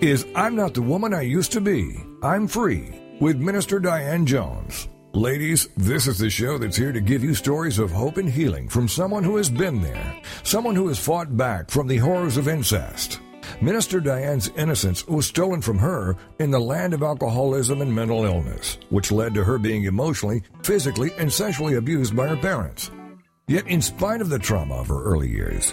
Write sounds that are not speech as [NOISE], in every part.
Is I'm Not the Woman I Used to Be. I'm Free with Minister Diane Jones. Ladies, this is the show that's here to give you stories of hope and healing from someone who has been there, someone who has fought back from the horrors of incest. Minister Diane's innocence was stolen from her in the land of alcoholism and mental illness, which led to her being emotionally, physically, and sexually abused by her parents. Yet, in spite of the trauma of her early years,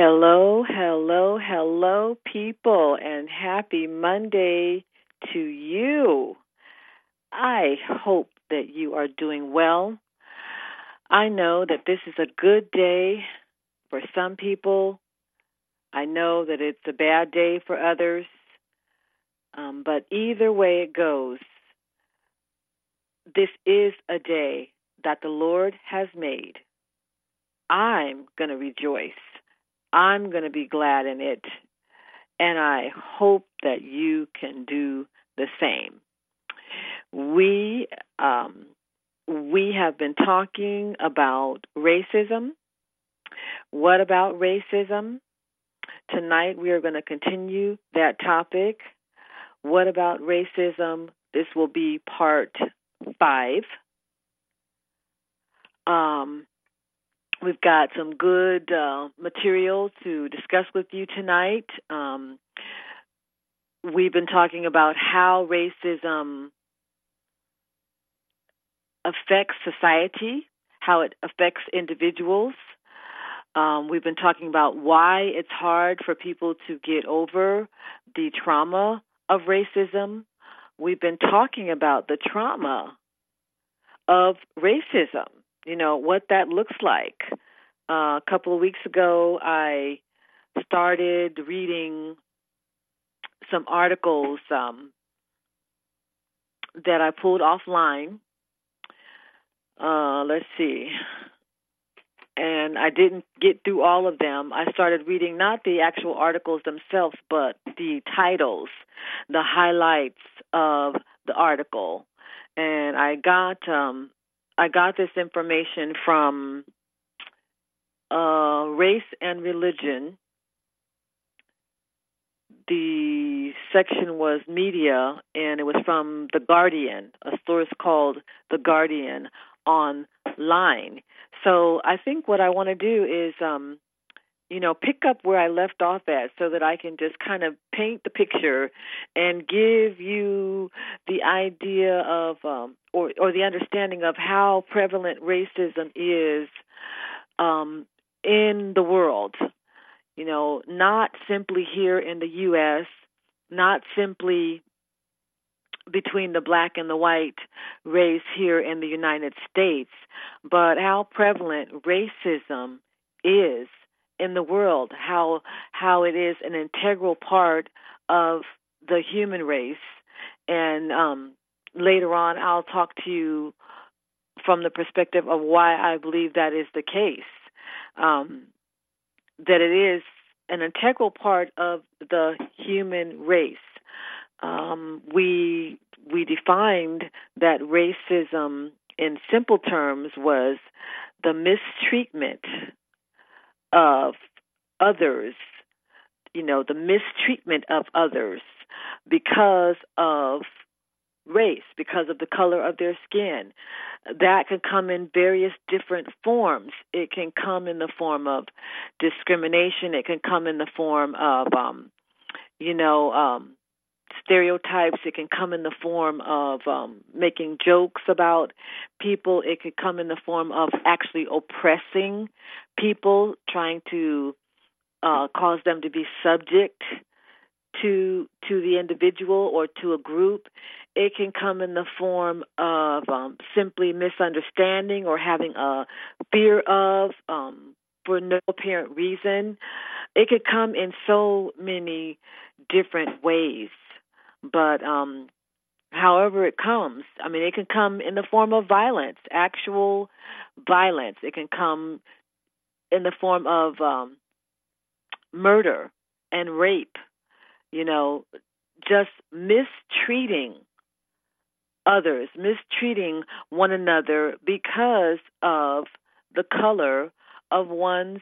Hello, hello, hello, people, and happy Monday to you. I hope that you are doing well. I know that this is a good day for some people. I know that it's a bad day for others. Um, but either way it goes, this is a day that the Lord has made. I'm going to rejoice. I'm going to be glad in it. And I hope that you can do the same. We um, we have been talking about racism. What about racism? Tonight we are going to continue that topic. What about racism? This will be part five. Um, We've got some good uh, material to discuss with you tonight. Um, we've been talking about how racism affects society, how it affects individuals. Um, we've been talking about why it's hard for people to get over the trauma of racism. We've been talking about the trauma of racism you know, what that looks like. Uh, a couple of weeks ago, I started reading some articles um, that I pulled offline. Uh, let's see. And I didn't get through all of them. I started reading not the actual articles themselves, but the titles, the highlights of the article. And I got um, I got this information from uh, Race and Religion. The section was media, and it was from The Guardian, a source called The Guardian online. So I think what I want to do is um, you know, pick up where I left off at so that I can just kind of paint the picture and give you the idea of um or or the understanding of how prevalent racism is um in the world. You know, not simply here in the US, not simply between the black and the white race here in the United States, but how prevalent racism is in the world, how how it is an integral part of the human race. And um, later on, I'll talk to you from the perspective of why I believe that is the case. Um, that it is an integral part of the human race. Um, we we defined that racism in simple terms was the mistreatment of others, you know, the mistreatment of others because of race, because of the color of their skin. That can come in various different forms. It can come in the form of discrimination. It can come in the form of, um, you know, um, stereotypes. It can come in the form of um, making jokes about people. It could come in the form of actually oppressing people, trying to uh, cause them to be subject to to the individual or to a group. It can come in the form of um, simply misunderstanding or having a fear of um, for no apparent reason. It could come in so many different ways. But um, however it comes. I mean, it can come in the form of violence, actual violence. It can come in the form of um, murder and rape. You know, just mistreating others, mistreating one another because of the color of one's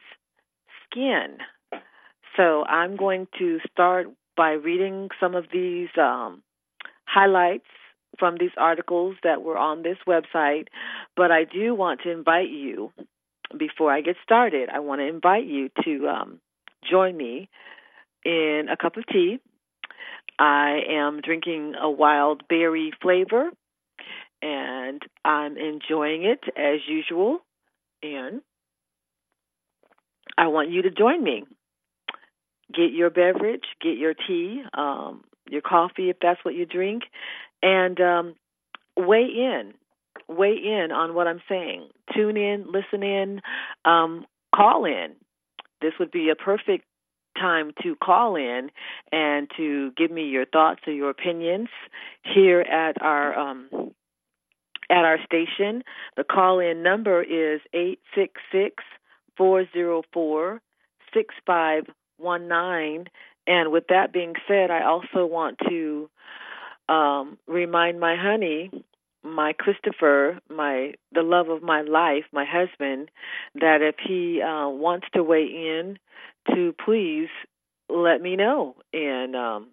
skin. So I'm going to start by reading some of these um, highlights from these articles that were on this website, but I do want to invite you, before I get started, I want to invite you to um, join me in a cup of tea. I am drinking a wild berry flavor, and I'm enjoying it as usual. And I want you to join me. Get your beverage, get your tea, um, your coffee if that's what you drink, and um, weigh in. Weigh in on what I'm saying. Tune in, listen in, um, call in. This would be a perfect time to call in and to give me your thoughts or your opinions here at our um, at our station. The call in number is eight six six four zero four six five one nine. And with that being said, I also want to um, remind my honey, my Christopher, my the love of my life, my husband, that if he uh, wants to weigh in, to please let me know. And um,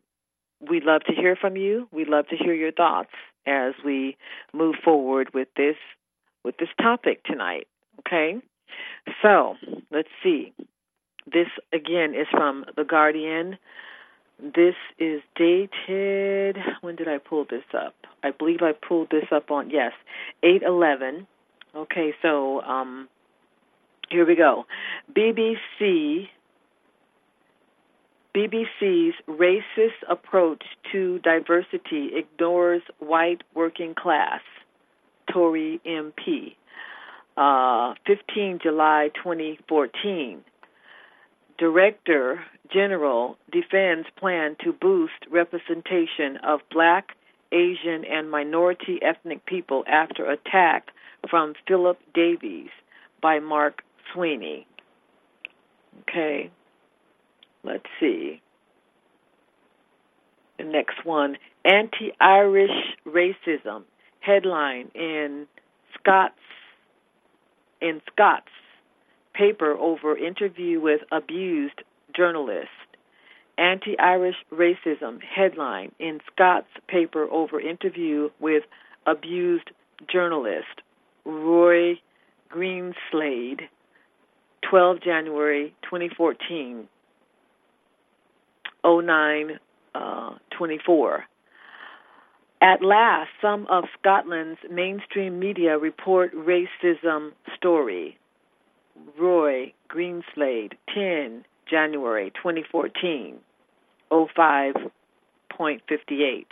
we'd love to hear from you. We'd love to hear your thoughts as we move forward with this with this topic tonight. Okay, so let's see. This again is from The Guardian. This is dated. When did I pull this up? I believe I pulled this up on yes, eight eleven. Okay, so um, here we go. BBC. BBC's racist approach to diversity ignores white working class. Tory MP. Uh, 15 July 2014. Director General defends plan to boost representation of black, Asian, and minority ethnic people after attack from Philip Davies by Mark Sweney. Okay, let's see. The next one Anti Irish Racism headline in Scots in Scots paper over interview with abused journalist. Anti Irish racism headline in Scots paper over interview with abused journalist Roy Greenslade, 12 January 2014, 09 uh, 24. At last, some of Scotland's mainstream media report racism story. Roy Greenslade, 10 January 2014, 05.58.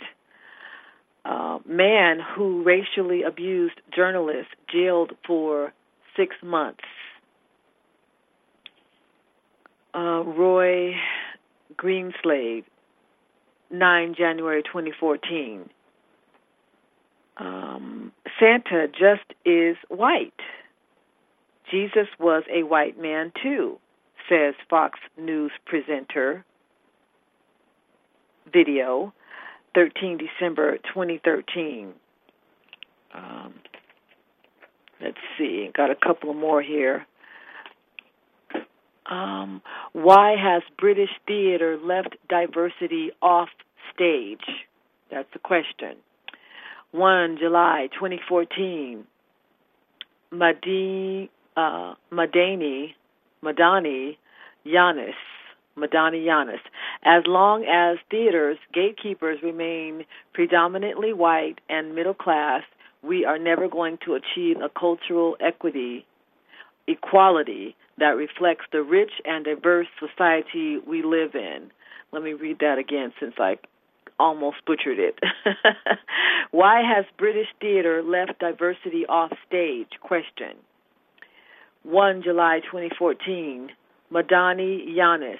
Uh, man who racially abused journalists jailed for six months. Uh, Roy Greenslade, 9 January 2014. Um, Santa just is white. Jesus was a white man too, says Fox News presenter. Video, 13 December 2013. Um, let's see, got a couple more here. Um, why has British theater left diversity off stage? That's the question. 1 July 2014. Madine uh, Madani, Madani Yanis, Madani Yanis. As long as theaters, gatekeepers remain predominantly white and middle class, we are never going to achieve a cultural equity, equality that reflects the rich and diverse society we live in. Let me read that again since I almost butchered it. [LAUGHS] Why has British theater left diversity off stage? Question. 1 July 2014, Madani Yanis.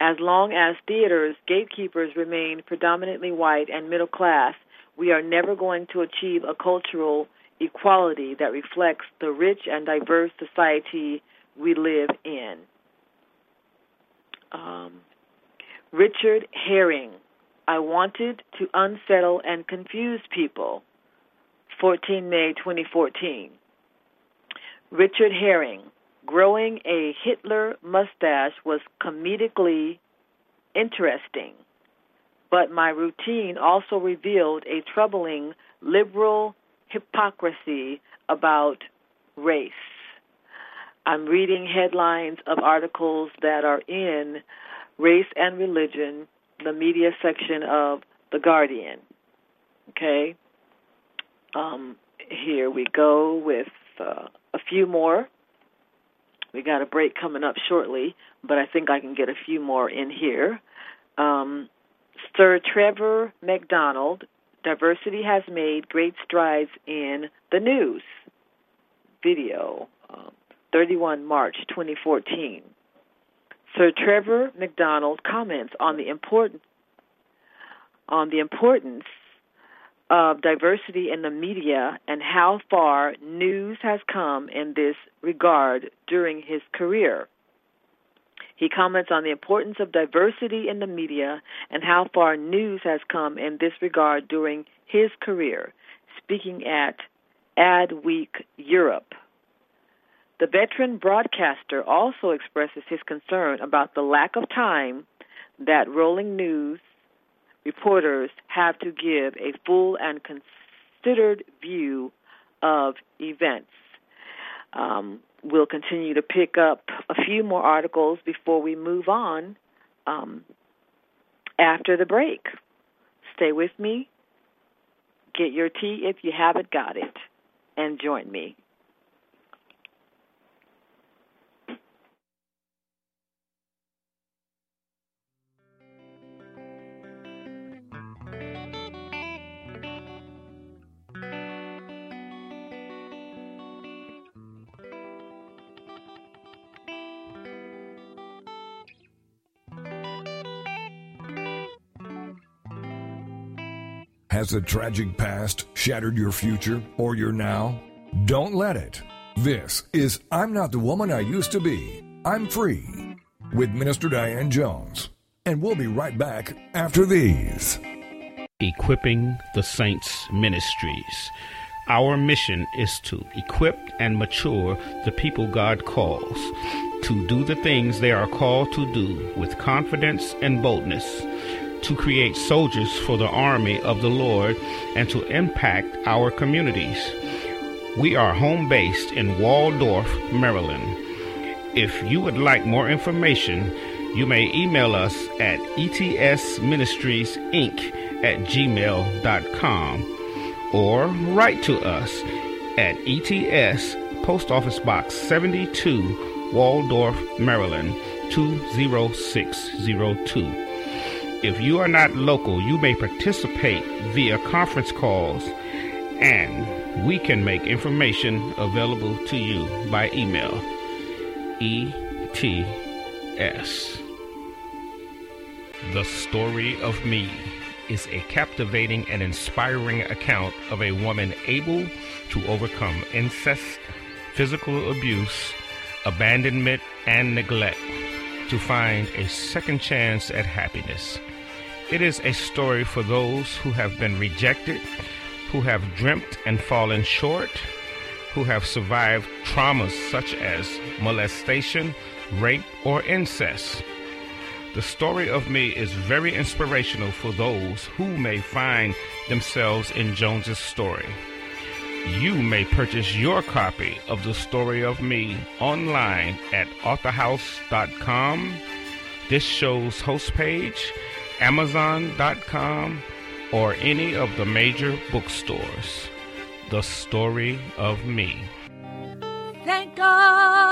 As long as theaters' gatekeepers remain predominantly white and middle class, we are never going to achieve a cultural equality that reflects the rich and diverse society we live in. Um, Richard Herring. I wanted to unsettle and confuse people. 14 May 2014. Richard Herring. Growing a Hitler mustache was comedically interesting, but my routine also revealed a troubling liberal hypocrisy about race. I'm reading headlines of articles that are in Race and Religion, the media section of The Guardian. Okay? Um, here we go with uh, few more. We got a break coming up shortly, but I think I can get a few more in here. Um, Sir Trevor McDonald, diversity has made great strides in the news. Video, um, 31 March 2014. Sir Trevor McDonald comments on the important on the importance of diversity in the media and how far news has come in this regard during his career. He comments on the importance of diversity in the media and how far news has come in this regard during his career, speaking at Adweek Europe. The veteran broadcaster also expresses his concern about the lack of time that rolling news reporters have to give a full and considered view of events. Um, we'll continue to pick up a few more articles before we move on um, after the break. Stay with me. Get your tea if you haven't got it, and join me. Has a tragic past shattered your future or your now? Don't let it. This is I'm Not the Woman I Used to Be. I'm Free with Minister Diane Jones. And we'll be right back after these. Equipping the Saints Ministries. Our mission is to equip and mature the people God calls to do the things they are called to do with confidence and boldness to create soldiers for the army of the Lord and to impact our communities. We are home based in Waldorf, Maryland. If you would like more information, you may email us at etsministriesinc at gmail.com or write to us at ETS Post Office Box 72, Waldorf, Maryland 20602. If you are not local, you may participate via conference calls and we can make information available to you by email. ETS. The Story of Me is a captivating and inspiring account of a woman able to overcome incest, physical abuse, abandonment, and neglect to find a second chance at happiness. It is a story for those who have been rejected, who have dreamt and fallen short, who have survived traumas such as molestation, rape, or incest. The story of me is very inspirational for those who may find themselves in Jones's story. You may purchase your copy of the story of me online at authorhouse.com, this show's host page, Amazon.com, or any of the major bookstores. The Story of Me. Thank God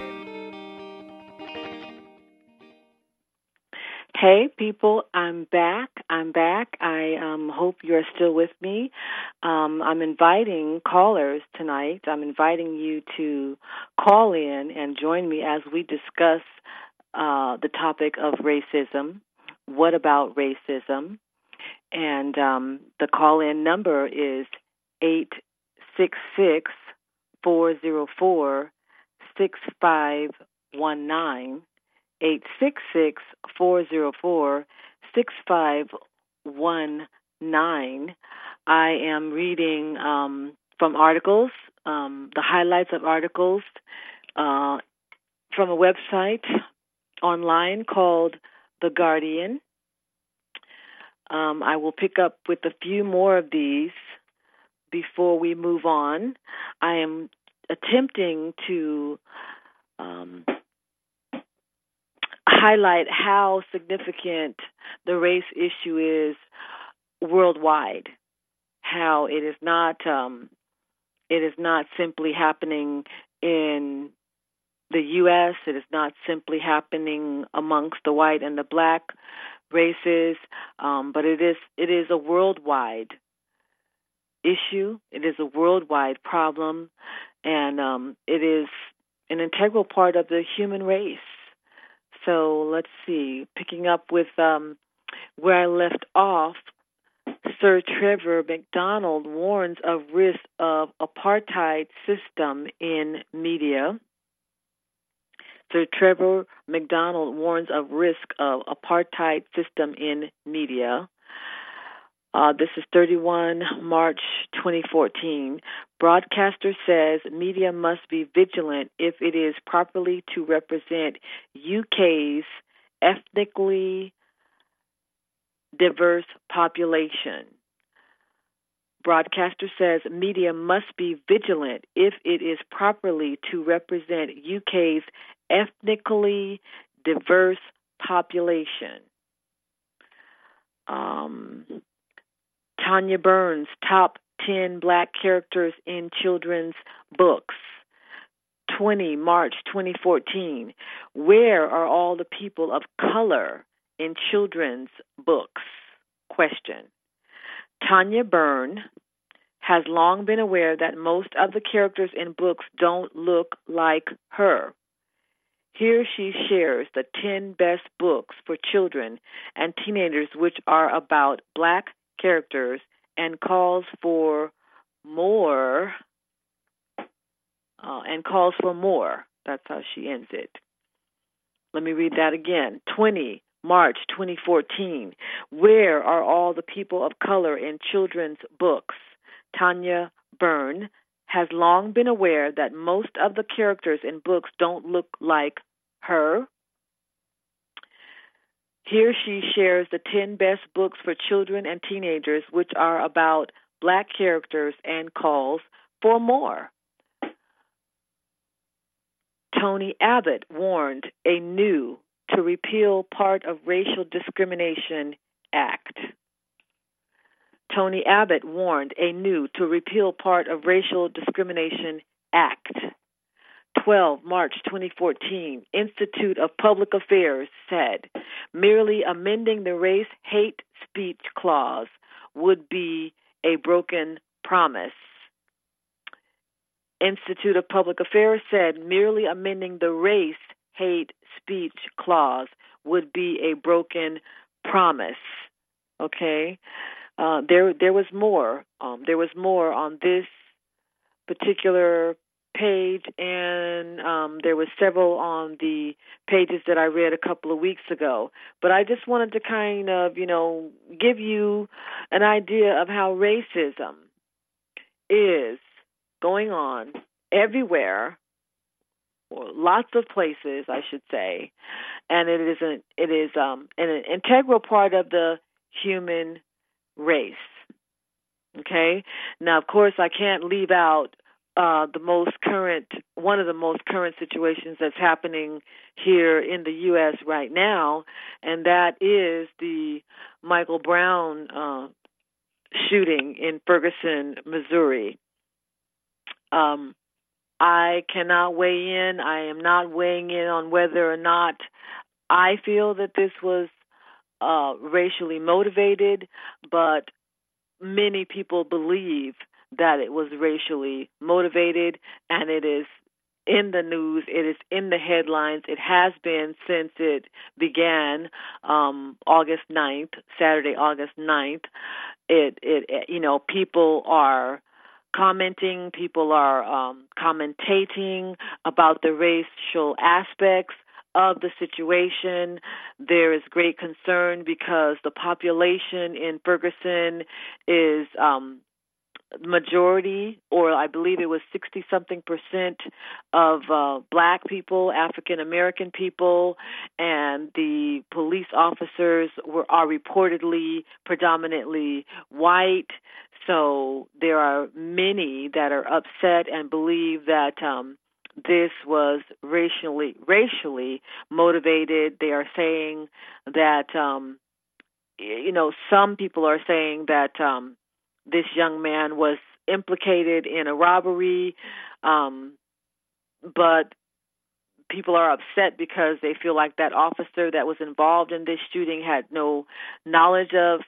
Hey, people, I'm back. I'm back. I um, hope you're still with me. Um, I'm inviting callers tonight. I'm inviting you to call in and join me as we discuss uh, the topic of racism. What about racism? And um, the call in number is 866 404 6519. 866 404 6519. I am reading um, from articles, um, the highlights of articles uh, from a website online called The Guardian. Um, I will pick up with a few more of these before we move on. I am attempting to um, highlight how significant the race issue is worldwide. How it is not um, it is not simply happening in the U.S. It is not simply happening amongst the white and the black races, um, but it is it is a worldwide issue. It is a worldwide problem, and um, it is an integral part of the human race. So let's see, picking up with um, where I left off, Sir Trevor McDonald warns of risk of apartheid system in media. Sir Trevor McDonald warns of risk of apartheid system in media. Uh, this is 31 March 2014. Broadcaster says media must be vigilant if it is properly to represent UK's ethnically diverse population. Broadcaster says media must be vigilant if it is properly to represent UK's ethnically diverse population. Um, Tanya Byrne's, top 10 black characters in children's books. 20 March 2014. Where are all the people of color in children's books? Question. Tanya Byrne has long been aware that most of the characters in books don't look like her. Here she shares the 10 best books for children and teenagers which are about black characters and calls for more uh, and calls for more. That's how she ends it. Let me read that again. 20 March 2014. Where are all the people of color in children's books? Tanya Byrne has long been aware that most of the characters in books don't look like her. Here she shares the 10 best books for children and teenagers, which are about black characters, and calls for more. Tony Abbott warned a new to repeal part of Racial Discrimination Act. Tony Abbott warned a new to repeal part of Racial Discrimination Act. 12, March 2014, Institute of Public Affairs said merely amending the race hate speech clause would be a broken promise. Institute of Public Affairs said merely amending the race hate speech clause would be a broken promise. Okay, uh, there there was more. Um, there was more on this particular page, and um, there was several on the pages that I read a couple of weeks ago. But I just wanted to kind of, you know, give you an idea of how racism is going on everywhere, or lots of places, I should say, and it is an it is um an integral part of the human race. Okay. Now, of course, I can't leave out uh, the most current, one of the most current situations that's happening here in the U.S. right now, and that is the Michael Brown uh, shooting in Ferguson, Missouri. Um, I cannot weigh in. I am not weighing in on whether or not I feel that this was uh, racially motivated, but many people believe that it was racially motivated, and it is in the news. It is in the headlines. It has been since it began um, August 9th, Saturday, August 9th. It, it, it, you know, people are commenting, people are um, commentating about the racial aspects of the situation. There is great concern because the population in Ferguson is um, majority, or I believe it was 60 something percent of uh, black people, African American people, and the police officers were are reportedly predominantly white. So there are many that are upset and believe that um, this was racially racially motivated. They are saying that um, you know some people are saying that um, this young man was implicated in a robbery, um, but people are upset because they feel like that officer that was involved in this shooting had no knowledge of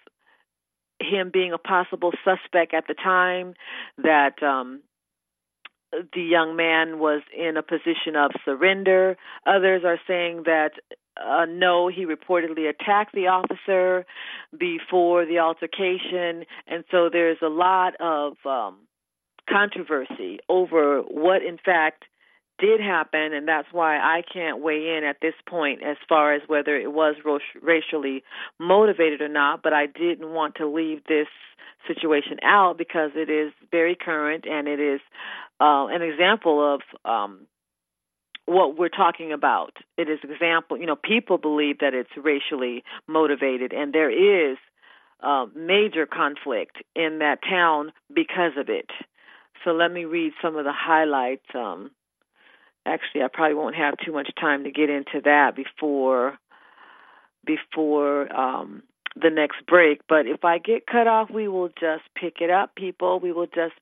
him being a possible suspect at the time that um the young man was in a position of surrender. Others are saying that uh, no, he reportedly attacked the officer before the altercation, and so there's a lot of um, controversy over what, in fact, did happen, and that's why I can't weigh in at this point as far as whether it was racially motivated or not. But I didn't want to leave this situation out because it is very current and it is uh, an example of um, what we're talking about. It is example, you know, people believe that it's racially motivated, and there is uh, major conflict in that town because of it. So let me read some of the highlights. Um, actually, I probably won't have too much time to get into that before before um, the next break. But if I get cut off, we will just pick it up, people. We will just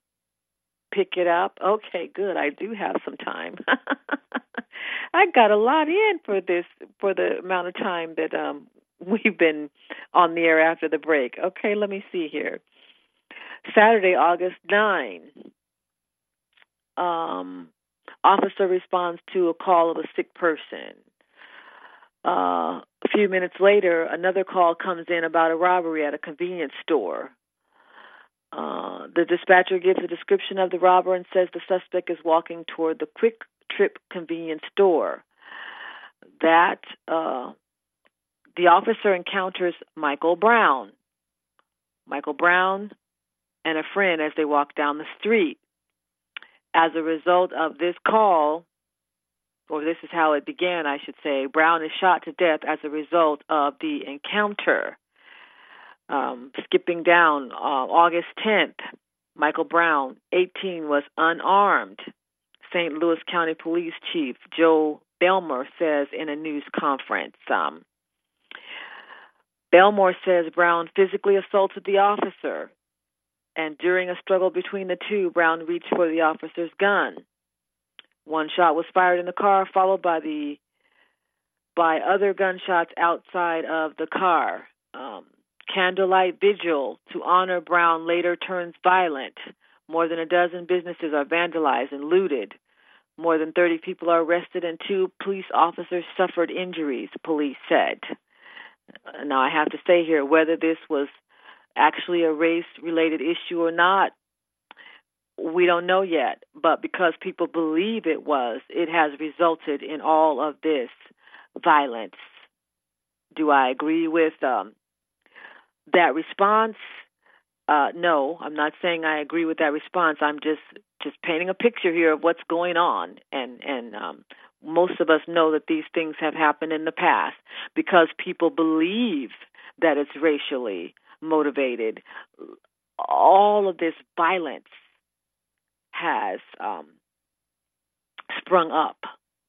pick it up. Okay, good. I do have some time. [LAUGHS] I got a lot in for this for the amount of time that um [LAUGHS] we've been on the air after the break. Okay, let me see here. Saturday, August 9. Um officer responds to a call of a sick person. Uh, a few minutes later, another call comes in about a robbery at a convenience store. Uh, the dispatcher gives a description of the robber and says the suspect is walking toward the quick trip convenience store. That uh, the officer encounters Michael Brown. Michael Brown and a friend as they walk down the street. As a result of this call, or this is how it began, I should say, Brown is shot to death as a result of the encounter. Um, skipping down, uh, August 10th, Michael Brown, 18, was unarmed. St. Louis County Police Chief Joe Belmar says in a news conference. Um, Belmar says Brown physically assaulted the officer, and during a struggle between the two, Brown reached for the officer's gun. One shot was fired in the car, followed by the by other gunshots outside of the car. Um, candlelight vigil to honor Brown later turns violent. More than a dozen businesses are vandalized and looted. More than 30 people are arrested and two police officers suffered injuries, police said. Now, I have to say here whether this was actually a race related issue or not, we don't know yet. But because people believe it was, it has resulted in all of this violence. Do I agree with um, that response? Uh, no, I'm not saying I agree with that response. I'm just just painting a picture here of what's going on, and and um, most of us know that these things have happened in the past because people believe that it's racially motivated. All of this violence has um, sprung up.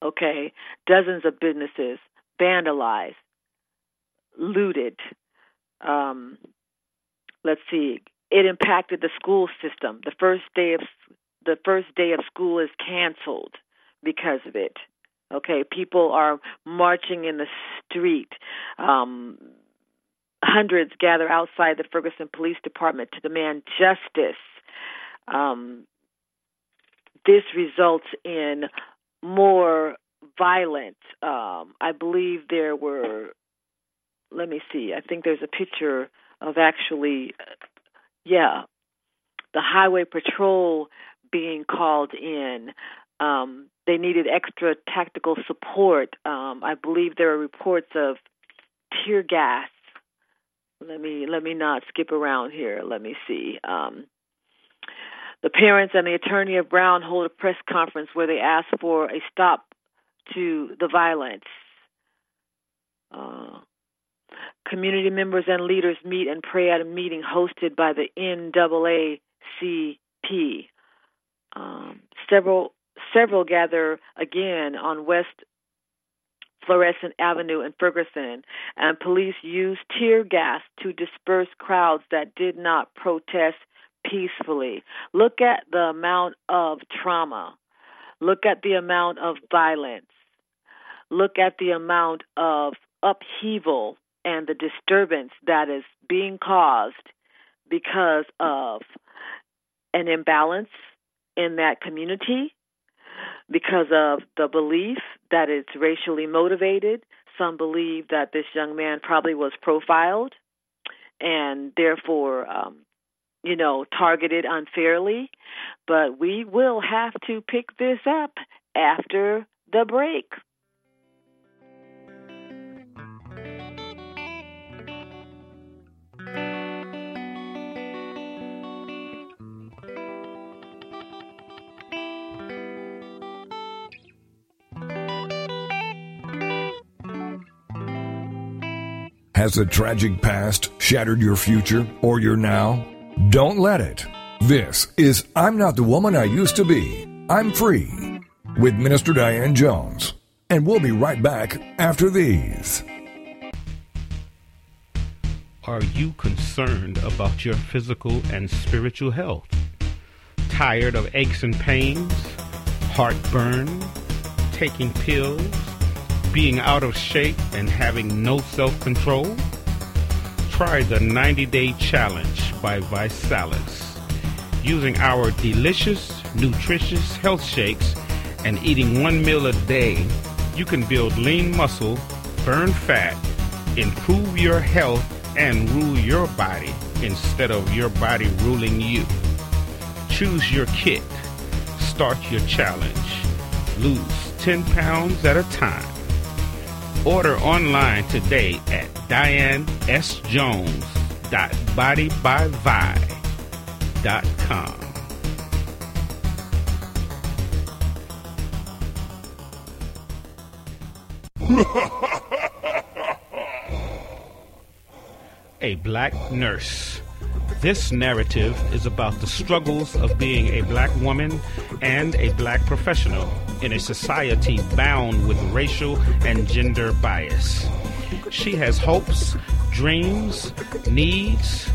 Okay, dozens of businesses vandalized, looted. Um, let's see. It impacted the school system. The first day of the first day of school is canceled because of it. Okay, people are marching in the street. Um, hundreds gather outside the Ferguson Police Department to demand justice. Um, this results in more violence. Um, I believe there were, let me see, I think there's a picture of actually, yeah, the highway patrol being called in. Um, they needed extra tactical support. Um, I believe there are reports of tear gas. Let me let me not skip around here. Let me see. Um, the parents and the attorney of Brown hold a press conference where they ask for a stop to the violence. Uh, community members and leaders meet and pray at a meeting hosted by the NAACP. Um, several several gather again on West Florissant Avenue in Ferguson, and police used tear gas to disperse crowds that did not protest peacefully. Look at the amount of trauma. Look at the amount of violence. Look at the amount of upheaval and the disturbance that is being caused because of an imbalance in that community, because of the belief that it's racially motivated. Some believe that this young man probably was profiled and therefore um, you know, targeted unfairly. But we will have to pick this up after the break. Has a tragic past shattered your future or your now? Don't let it. This is I'm Not the Woman I Used to Be. I'm Free with Minister Diane Jones. And we'll be right back after these. Are you concerned about your physical and spiritual health? Tired of aches and pains, heartburn, taking pills, being out of shape, and having no self control? Try the 90 Day Challenge by ViSalus. Using our delicious, nutritious health shakes and eating one meal a day, you can build lean muscle, burn fat, improve your health, and rule your body instead of your body ruling you. Choose your kit. Start your challenge. Lose 10 pounds at a time. Order online today at Diane S. Jones www.bodybyvi.com. a black nurse. This narrative is about the struggles of being a black woman and a black professional in a society bound with racial and gender bias. She has hopes, dreams, needs,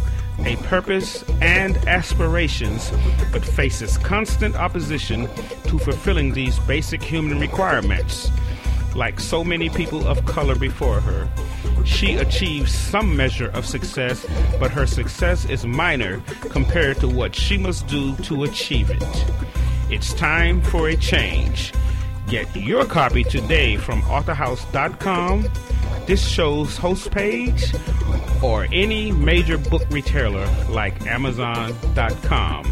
a purpose, and aspirations, but faces constant opposition to fulfilling these basic human requirements. Like so many people of color before her, she achieves some measure of success, but her success is minor compared to what she must do to achieve it. It's time for a change. Get your copy today from authorhouse.com this show's host page or any major book retailer like Amazon.com.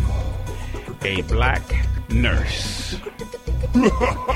A black nurse. [LAUGHS]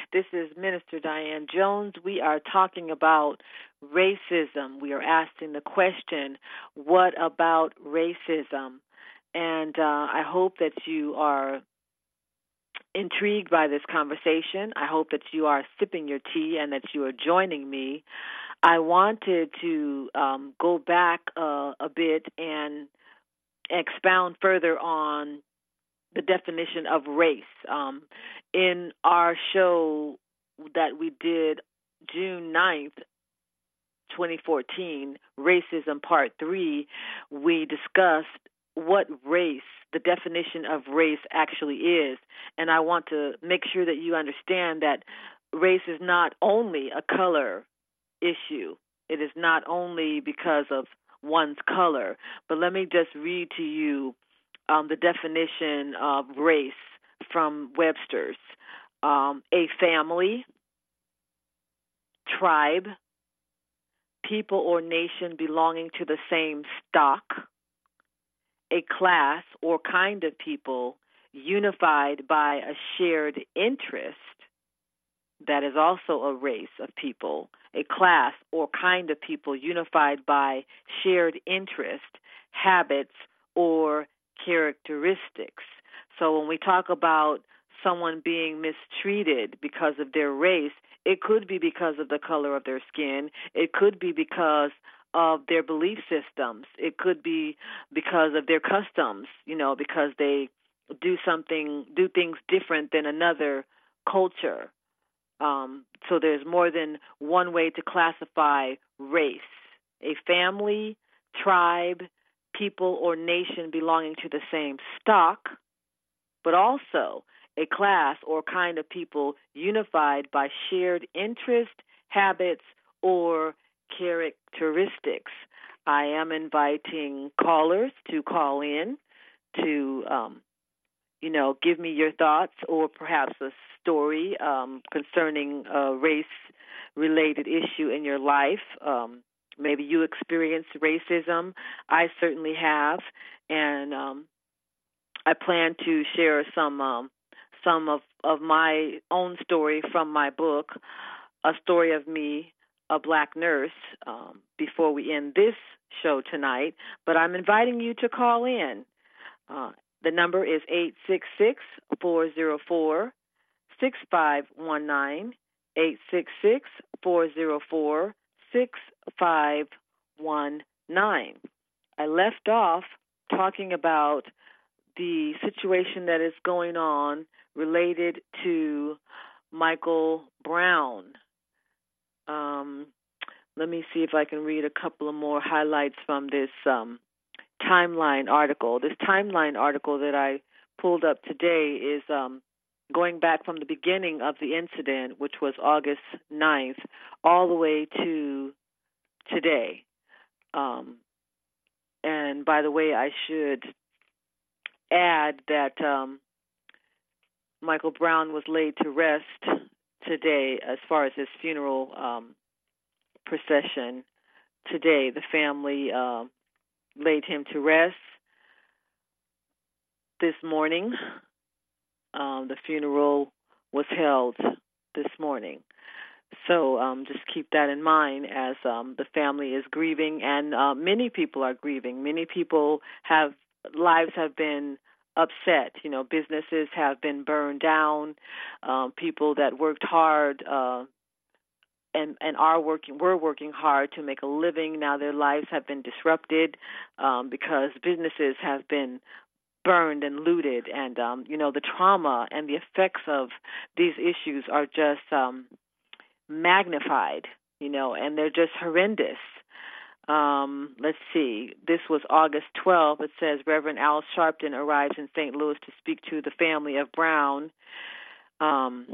This is Minister Diane Jones. We are talking about racism. We are asking the question, what about racism? And uh, I hope that you are intrigued by this conversation. I hope that you are sipping your tea and that you are joining me. I wanted to um, go back uh, a bit and expound further on the definition of race. Um, in our show that we did June 9th, 2014, Racism Part 3, we discussed what race, the definition of race actually is. And I want to make sure that you understand that race is not only a color issue, it is not only because of one's color. But let me just read to you um, the definition of race from Webster's um, a family, tribe, people or nation belonging to the same stock, a class or kind of people unified by a shared interest. That is also a race of people, a class or kind of people unified by shared interest, habits, or characteristics. So when we talk about someone being mistreated because of their race, it could be because of the color of their skin. It could be because of their belief systems. It could be because of their customs, you know, because they do something, do things different than another culture. Um, so there's more than one way to classify race. A family, tribe, people or nation belonging to the same stock, but also a class or kind of people unified by shared interest, habits, or characteristics. I am inviting callers to call in to, um, you know, give me your thoughts or perhaps a story um, concerning a race related issue in your life. Um, Maybe you experienced racism. I certainly have, and um, I plan to share some um, some of of my own story from my book, a story of me, a black nurse. Um, before we end this show tonight, but I'm inviting you to call in. Uh, the number is eight six six four zero four six five one nine eight six six four zero four 6519. I left off talking about the situation that is going on related to Michael Brown. Um, let me see if I can read a couple of more highlights from this um, timeline article. This timeline article that I pulled up today is um, going back from the beginning of the incident, which was August 9th, all the way to today. Um, and by the way, I should add that um, Michael Brown was laid to rest today as far as his funeral um, procession. Today, the family uh, laid him to rest this morning. Um, the funeral was held this morning. So um, just keep that in mind as um, the family is grieving, and uh, many people are grieving. Many people have lives have been upset. You know, businesses have been burned down. Um, people that worked hard uh, and and are working were working hard to make a living. Now their lives have been disrupted um, because businesses have been burned and looted, and um, you know the trauma and the effects of these issues are just um, magnified, you know, and they're just horrendous. Um, let's see. This was August 12th. It says Reverend Al Sharpton arrives in St. Louis to speak to the family of Brown. Um,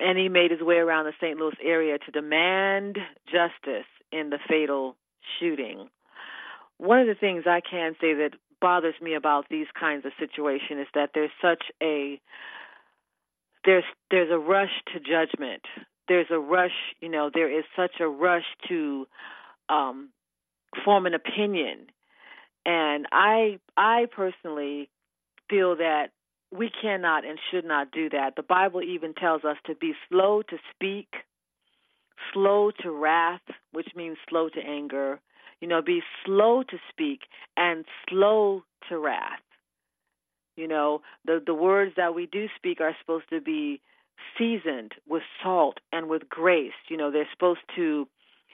and he made his way around the St. Louis area to demand justice in the fatal shooting. one of the things I can say that bothers me about these kinds of situations is that there's such a there's there's a rush to judgment. There's a rush, you know, there is such a rush to um, form an opinion, and I I personally feel that we cannot and should not do that. The Bible even tells us to be slow to speak, slow to wrath, which means slow to anger. You know, be slow to speak and slow to wrath. You know, the the words that we do speak are supposed to be seasoned with salt and with grace. You know, they're supposed to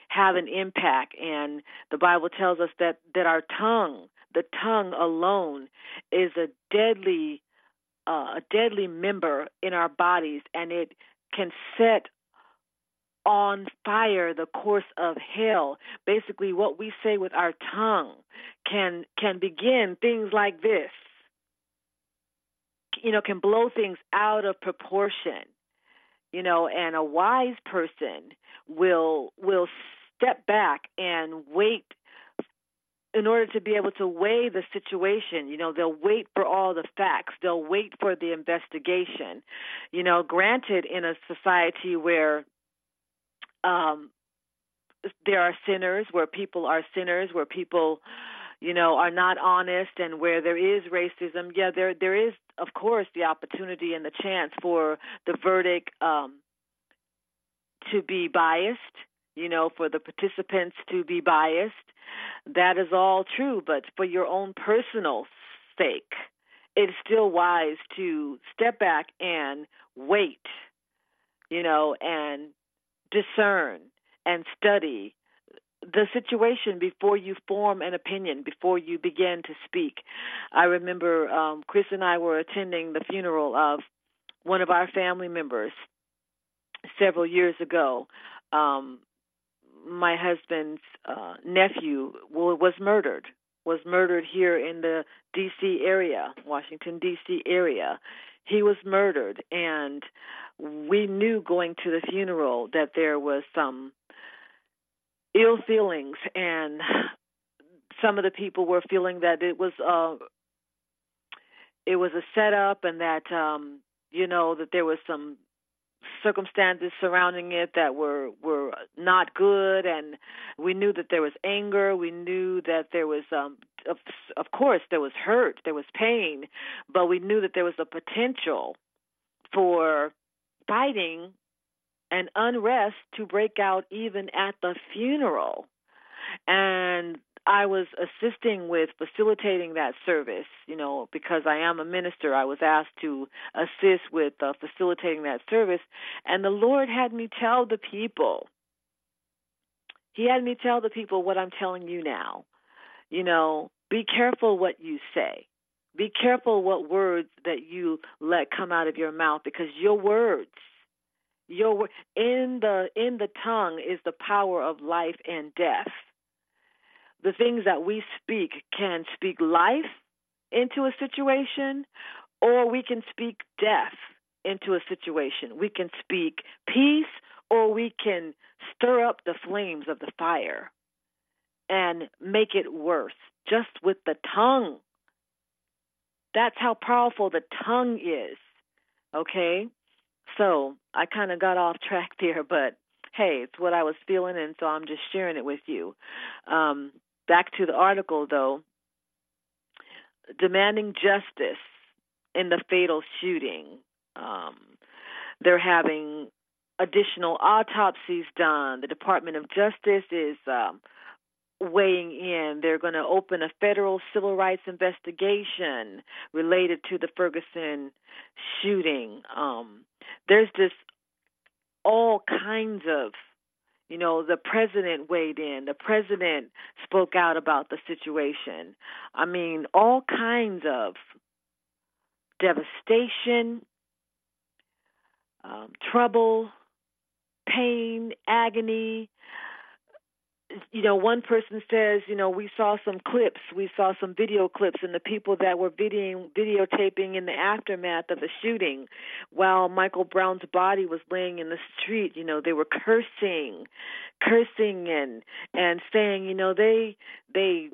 have an impact and the Bible tells us that that our tongue, the tongue alone is a deadly uh, a deadly member in our bodies and it can set on fire the course of hell. Basically, what we say with our tongue can can begin things like this. You know, can blow things out of proportion. You know, and a wise person will will step back and wait in order to be able to weigh the situation, you know, they'll wait for all the facts. They'll wait for the investigation. You know, granted, in a society where um, there are sinners, where people are sinners, where people, you know, are not honest, and where there is racism. Yeah, there there is, of course, the opportunity and the chance for the verdict um, to be biased. You know, for the participants to be biased. That is all true, but for your own personal sake, it's still wise to step back and wait. You know, and discern and study the situation before you form an opinion, before you begin to speak. I remember um, Chris and I were attending the funeral of one of our family members several years ago. Um, my husband's uh, nephew was murdered. Was murdered here in the D.C. area, Washington D.C. area. He was murdered, and we knew going to the funeral that there was some ill feelings and some of the people were feeling that it was uh it was a setup and that um you know that there was some circumstances surrounding it that were were not good and we knew that there was anger. We knew that there was um of of course there was hurt there was pain but we knew that there was a potential for fighting and unrest to break out even at the funeral. And I was assisting with facilitating that service, you know, because I am a minister. I was asked to assist with uh, facilitating that service. And the Lord had me tell the people, He had me tell the people what I'm telling you now. You know, be careful what you say. Be careful what words that you let come out of your mouth because your words your in the in the tongue is the power of life and death. The things that we speak can speak life into a situation or we can speak death into a situation. We can speak peace or we can stir up the flames of the fire and make it worse just with the tongue. That's how powerful the tongue is. Okay? So I kind of got off [LAUGHS] track there, but hey, it's what I was feeling, and so I'm just sharing it with you. Um, back to the article, though. Demanding justice in the fatal shooting. Um, they're having additional autopsies done. The Department of Justice is um, weighing in. They're going to open a federal civil rights investigation related to the Ferguson shooting. Um, there's just all kinds of you know the president weighed in the president spoke out about the situation i mean all kinds of devastation um, trouble pain agony you know, one person says, you know, we saw some clips, we saw some video clips, and the people that were videoing, videotaping in the aftermath of the shooting, while Michael Brown's body was laying in the street, you know, they were cursing, cursing, and and saying, you know, they they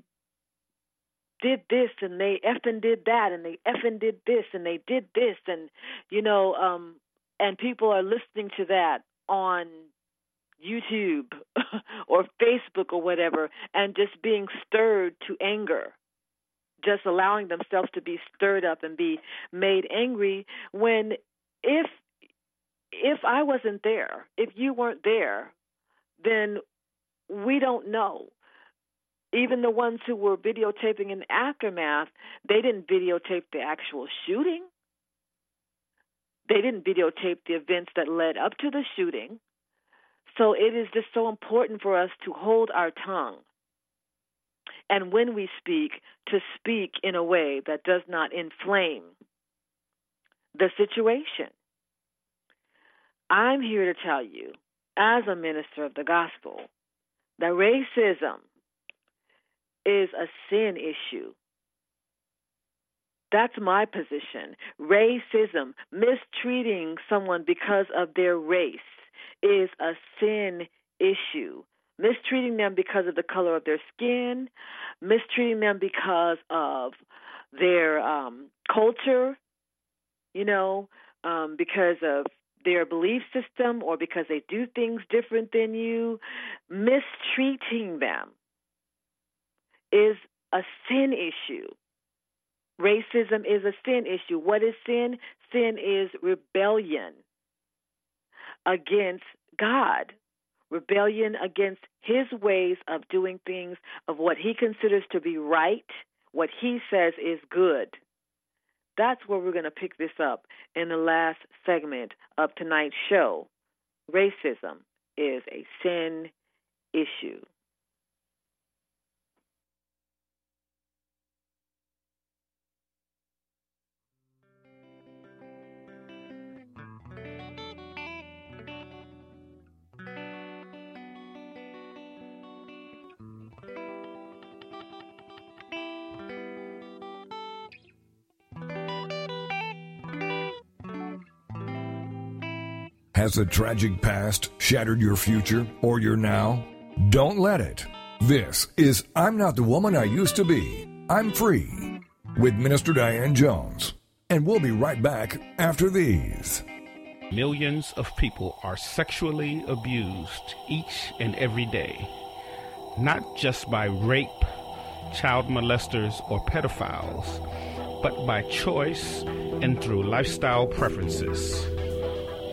did this and they effing did that and they effing did this and they did this and you know um and people are listening to that on YouTube [LAUGHS] or Facebook or whatever and just being stirred to anger just allowing themselves to be stirred up and be made angry when if if I wasn't there, if you weren't there, then we don't know. Even the ones who were videotaping in the aftermath, they didn't videotape the actual shooting. They didn't videotape the events that led up to the shooting. So it is just so important for us to hold our tongue. And when we speak, to speak in a way that does not inflame the situation. I'm here to tell you, as a minister of the gospel, that racism is a sin issue. That's my position. Racism, mistreating someone because of their race, is a sin issue. Mistreating them because of the color of their skin, mistreating them because of their um, culture, you know, um, because of their belief system or because they do things different than you, mistreating them is a sin issue. Racism is a sin issue. What is sin? Sin is rebellion against God, rebellion against His ways of doing things, of what He considers to be right, what He says is good. That's where we're going to pick this up in the last segment of tonight's show. Racism is a sin issue. Has a tragic past shattered your future or your now? Don't let it. This is I'm Not the Woman I Used to Be. I'm Free with Minister Diane Jones. And we'll be right back after these. Millions of people are sexually abused each and every day, not just by rape, child molesters, or pedophiles, but by choice and through lifestyle preferences.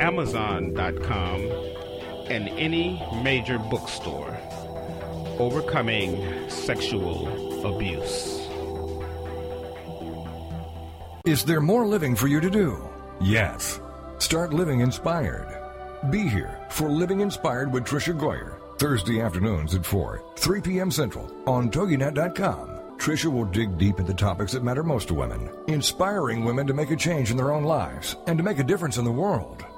Amazon.com, and any major bookstore. Overcoming Sexual Abuse. Is there more living for you to do? Yes. Start living inspired. Be here for Living Inspired with Tricia Goyer, Thursday afternoons at 4, 3 p.m. Central on TogiNet.com. Tricia will dig deep into topics that matter most to women, inspiring women to make a change in their own lives and to make a difference in the world,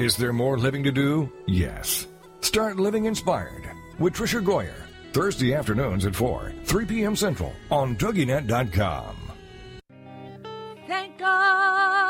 Is there more living to do? Yes. Start living inspired with Tricia Goyer. Thursday afternoons at 4, 3 p.m. Central on TogiNet.com. Thank God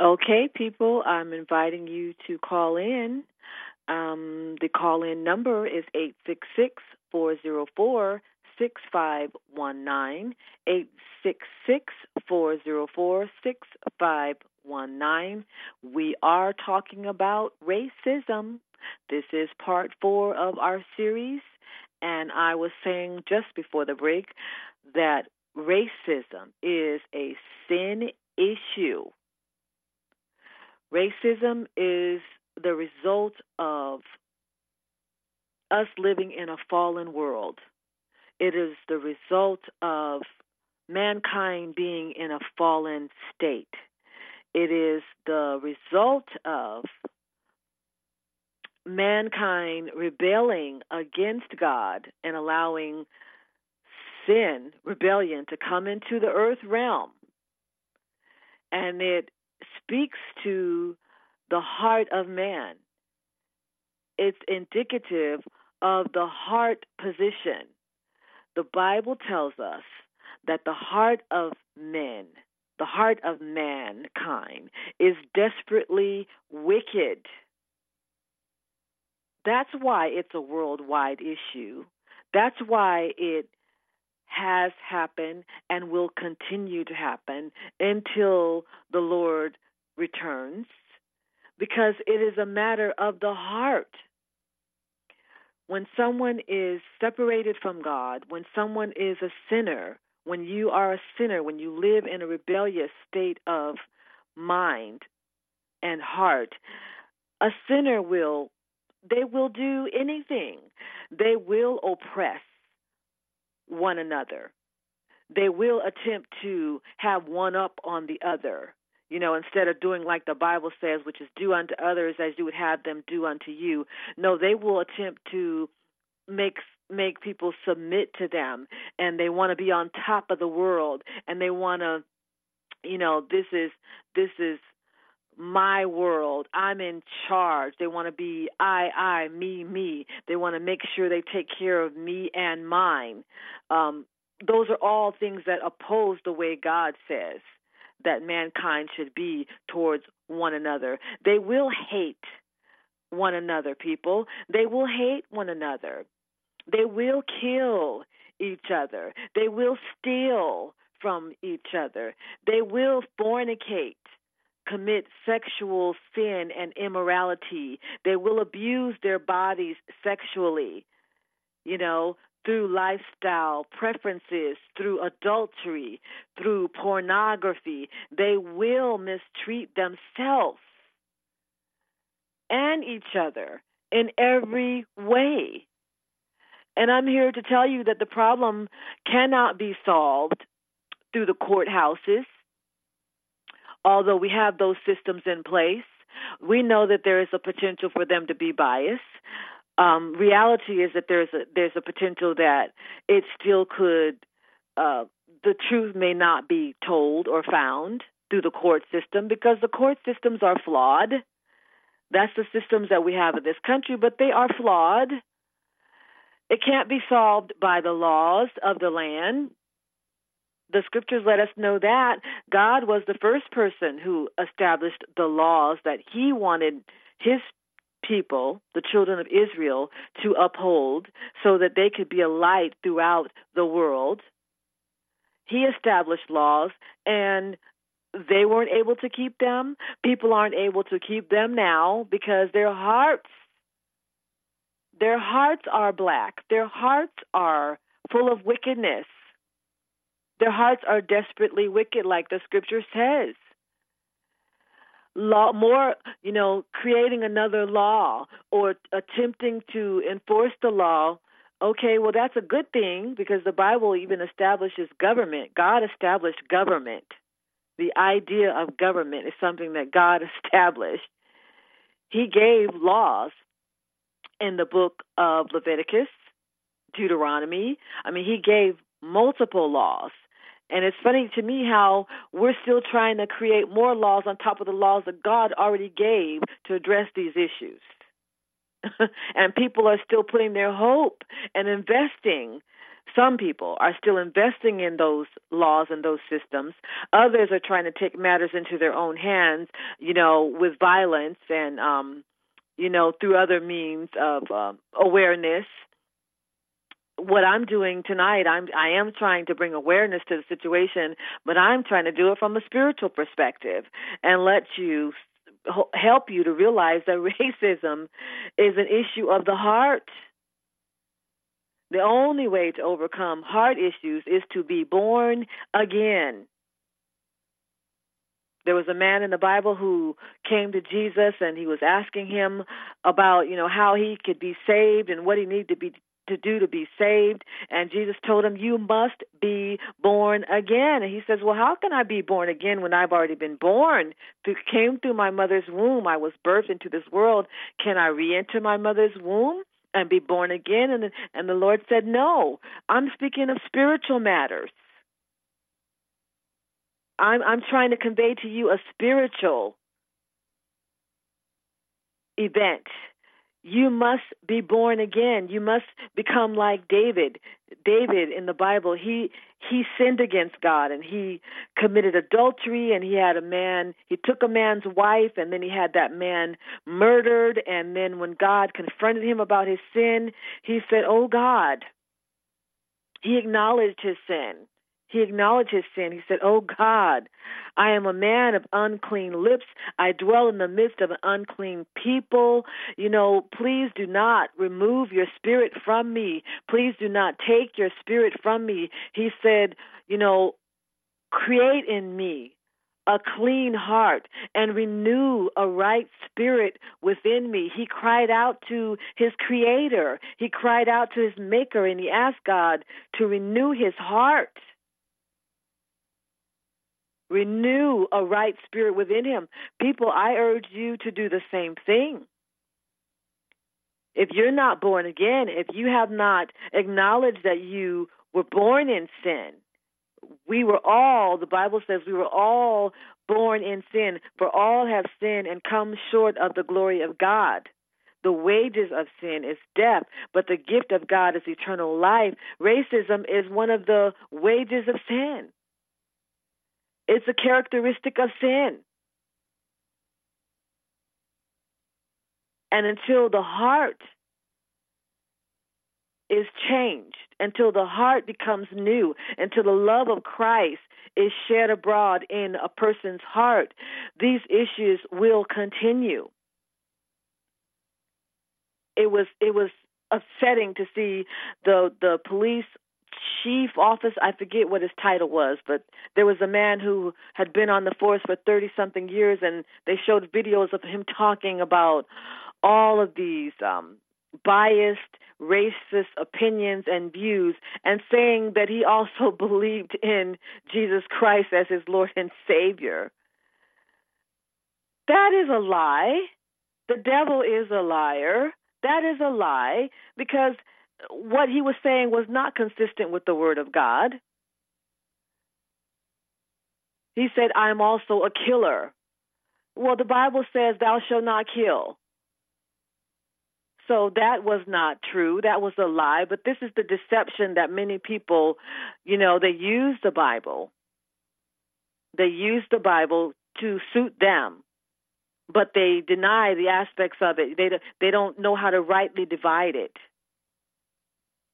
Okay, people, I'm inviting you to call in. Um, the call in number is 866 404 6519. 866 404 6519. We are talking about racism. This is part four of our series, and I was saying just before the break that racism is a sin issue. Racism is the result of us living in a fallen world. It is the result of mankind being in a fallen state. It is the result of mankind rebelling against God and allowing sin, rebellion, to come into the earth realm. And it speaks to the heart of man. It's indicative of the heart position. The Bible tells us that the heart of men, the heart of mankind, is desperately wicked. That's why it's a worldwide issue. That's why it has happened and will continue to happen until the Lord returns because it is a matter of the heart. When someone is separated from God, when someone is a sinner, when you are a sinner, when you live in a rebellious state of mind and heart, a sinner will they will do anything. They will oppress one another. They will attempt to have one up on the other. You know, instead of doing like the Bible says, which is do unto others as you would have them do unto you. No, they will attempt to make make people submit to them and they want to be on top of the world and they want to you know this is this is my world. I'm in charge. They want to be i i me me. They want to make sure they take care of me and mine. Um those are all things that oppose the way god says that mankind should be towards one another they will hate one another people they will hate one another they will kill each other. They will steal from each other. They will fornicate, commit sexual sin and immorality. They will abuse their bodies sexually, you know, through lifestyle preferences, through adultery, through pornography. They will mistreat themselves and each other in every way. And I'm here to tell you that the problem cannot be solved through the courthouses. Although we have those systems in place, we know that there is a potential for them to be biased. Um, reality is that there's a there's a potential that it still could uh, the truth may not be told or found through the court system because the court systems are flawed. That's the systems that we have in this country, but they are flawed. It can't be solved by the laws of the land. The scriptures let us know that God was the first person who established the laws that he wanted his people, the children of Israel, to uphold so that they could be a light throughout the world. He established laws and they weren't able to keep them. People aren't able to keep them now because their hearts their hearts are black. Their hearts are full of wickedness. Their hearts are desperately wicked, like the scripture says. Law, more, you know, creating another law or attempting to enforce the law. Okay, well, that's a good thing because the Bible even establishes government. God established government. The idea of government is something that God [LAUGHS] established. He gave laws in the book of Leviticus, Deuteronomy. I mean, he gave multiple laws. And it's funny to me how we're still trying to create more laws on top of the laws that God already gave to address these issues. [LAUGHS] and people are still putting their hope and investing. Some people are still investing in those laws and those systems. Others are trying to take matters into their own hands, you know, with violence and, um, you know, through other means of uh, awareness what I'm doing tonight, I'm I am trying to bring awareness to the situation, but I'm trying to do it from a spiritual perspective and let you help you to realize that [LAUGHS] racism is an issue of the heart. The only way to overcome heart issues is to be born again. There was a man in the Bible who came to Jesus and he was asking him about, you know, how he could be saved and what he needed to be to do to be saved. And Jesus told him, You must be born again. And he says, Well, how can I be born again when I've already been born? It came through my mother's womb. I was birthed into this world. Can I re enter my mother's womb? And be born again, and and the Lord said, "No, I'm speaking of spiritual matters. I'm I'm trying to convey to you a spiritual event you must be born again. You must become like David. David in the Bible, he he sinned against God and he committed adultery and he had a man, he took a man's wife and then he had that man murdered and then when God confronted him about his sin, he said, "Oh God." He acknowledged his sin. He acknowledged his sin. He said, Oh God, I am a man of unclean lips. I dwell in the midst of an unclean people. You know, please do not remove your spirit from me. Please do not take your spirit from me. He said, You know, create in me a clean heart and renew a right spirit within me. He cried out to his creator. He cried out to his maker and he asked God to renew his heart. Renew a right spirit within him. People, I urge you to do the same thing. If you're not born again, if you have not acknowledged that you were born in sin, we were all, the Bible says, we were all born in sin, for all have sinned and come short of the glory of God. The wages of sin is death, but the gift of God is eternal life. Racism is one of the wages of sin. It's a characteristic of sin. And until the heart is changed, until the heart becomes new, until the love of Christ is shed abroad in a person's heart, these issues will continue. It was it was upsetting to see the the police chief office. I forget what his title was, but there was a man who had been on the force for 30 something years, and they showed videos of him talking about all of these um, biased, racist opinions and views, and saying that he also [LAUGHS] believed in Jesus Christ as his Lord and Savior. That is a lie. The devil is a liar. That is a lie because what he was saying was not consistent with the Word of God. He said, I am also a killer. Well, the Bible says, Thou shalt not kill. So that was not true. That was a lie. But this is the deception that many people, you know, they use the Bible. They use the Bible to suit them, but they deny the aspects of it. They they don't know how to rightly divide it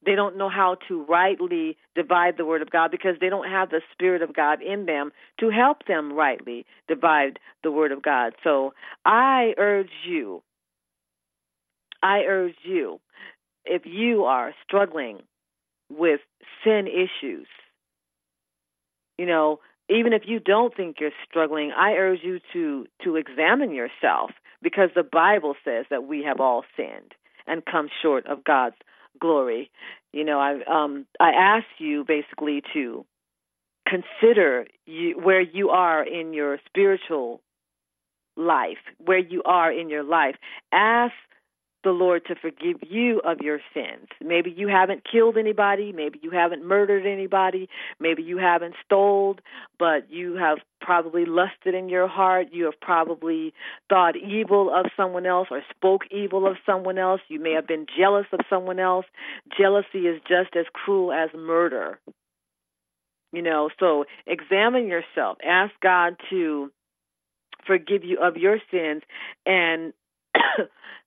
they don't know how to rightly divide the word of God because they don't have the spirit of God in them to help them rightly divide the word of God. So I urge you, I urge you, if you are struggling with sin issues, you know, even if you don't think you're struggling, I urge you to to examine yourself because the Bible says that we have all sinned and come short of God's glory. You know, I um I ask you basically to consider you, where you are in your spiritual life, where you are in your life. Ask the Lord to forgive you of your sins. Maybe you haven't killed anybody, maybe you haven't murdered anybody, maybe you haven't stole, but you have probably lusted in your heart, you have probably thought evil of someone else or spoke evil of someone else, you may have been jealous of someone else. Jealousy is just as cruel as murder. You know, so examine yourself. Ask God to forgive you of your sins and [CLEARS THROAT]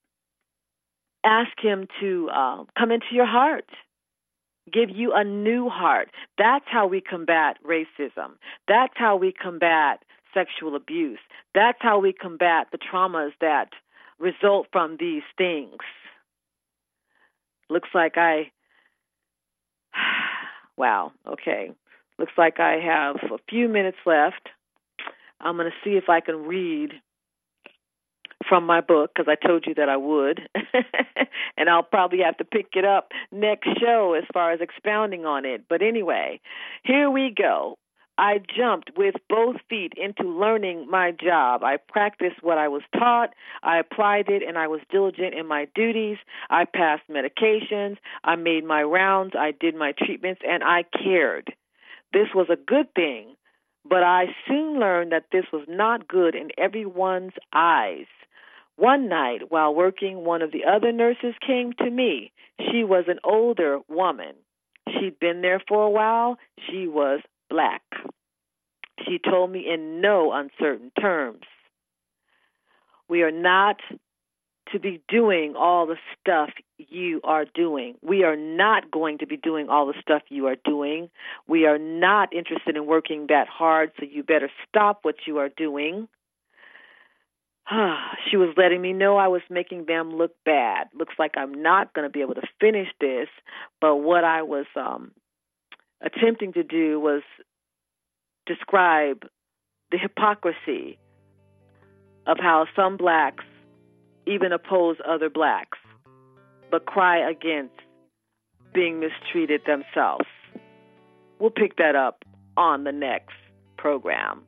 ask Him to uh, come into your heart, give you a new heart. That's how we combat racism. That's how we combat sexual abuse. That's how we combat the traumas that result from these things. Looks like I. [SIGHS] Wow, okay. Looks like I have a few minutes left. I'm going to see if I can read from my book because I told you that I would. [LAUGHS] and I'll probably have to pick it up next show as far as expounding on it. But anyway, here we go. I jumped with both feet into learning my job. I practiced what I was taught. I applied it and I was diligent in my duties. I passed medications. I made my rounds. I did my treatments and I cared. This was a good thing, but I soon learned that this was not good in everyone's eyes. One night, while working, one of the other nurses came to me. She was an older woman. She'd been there for a while. She was black. She told me in no uncertain terms We are not to be doing all the stuff you are doing. We are not going to be doing all the stuff you are doing. We are not interested in working that hard, so you better stop what you are doing. [SIGHS] she was letting me know I was making them look bad. Looks like I'm not going to be able to finish this, but what I was um attempting to do was describe the hypocrisy of how some blacks even oppose other blacks, but cry against being mistreated themselves. We'll pick that up on the next program.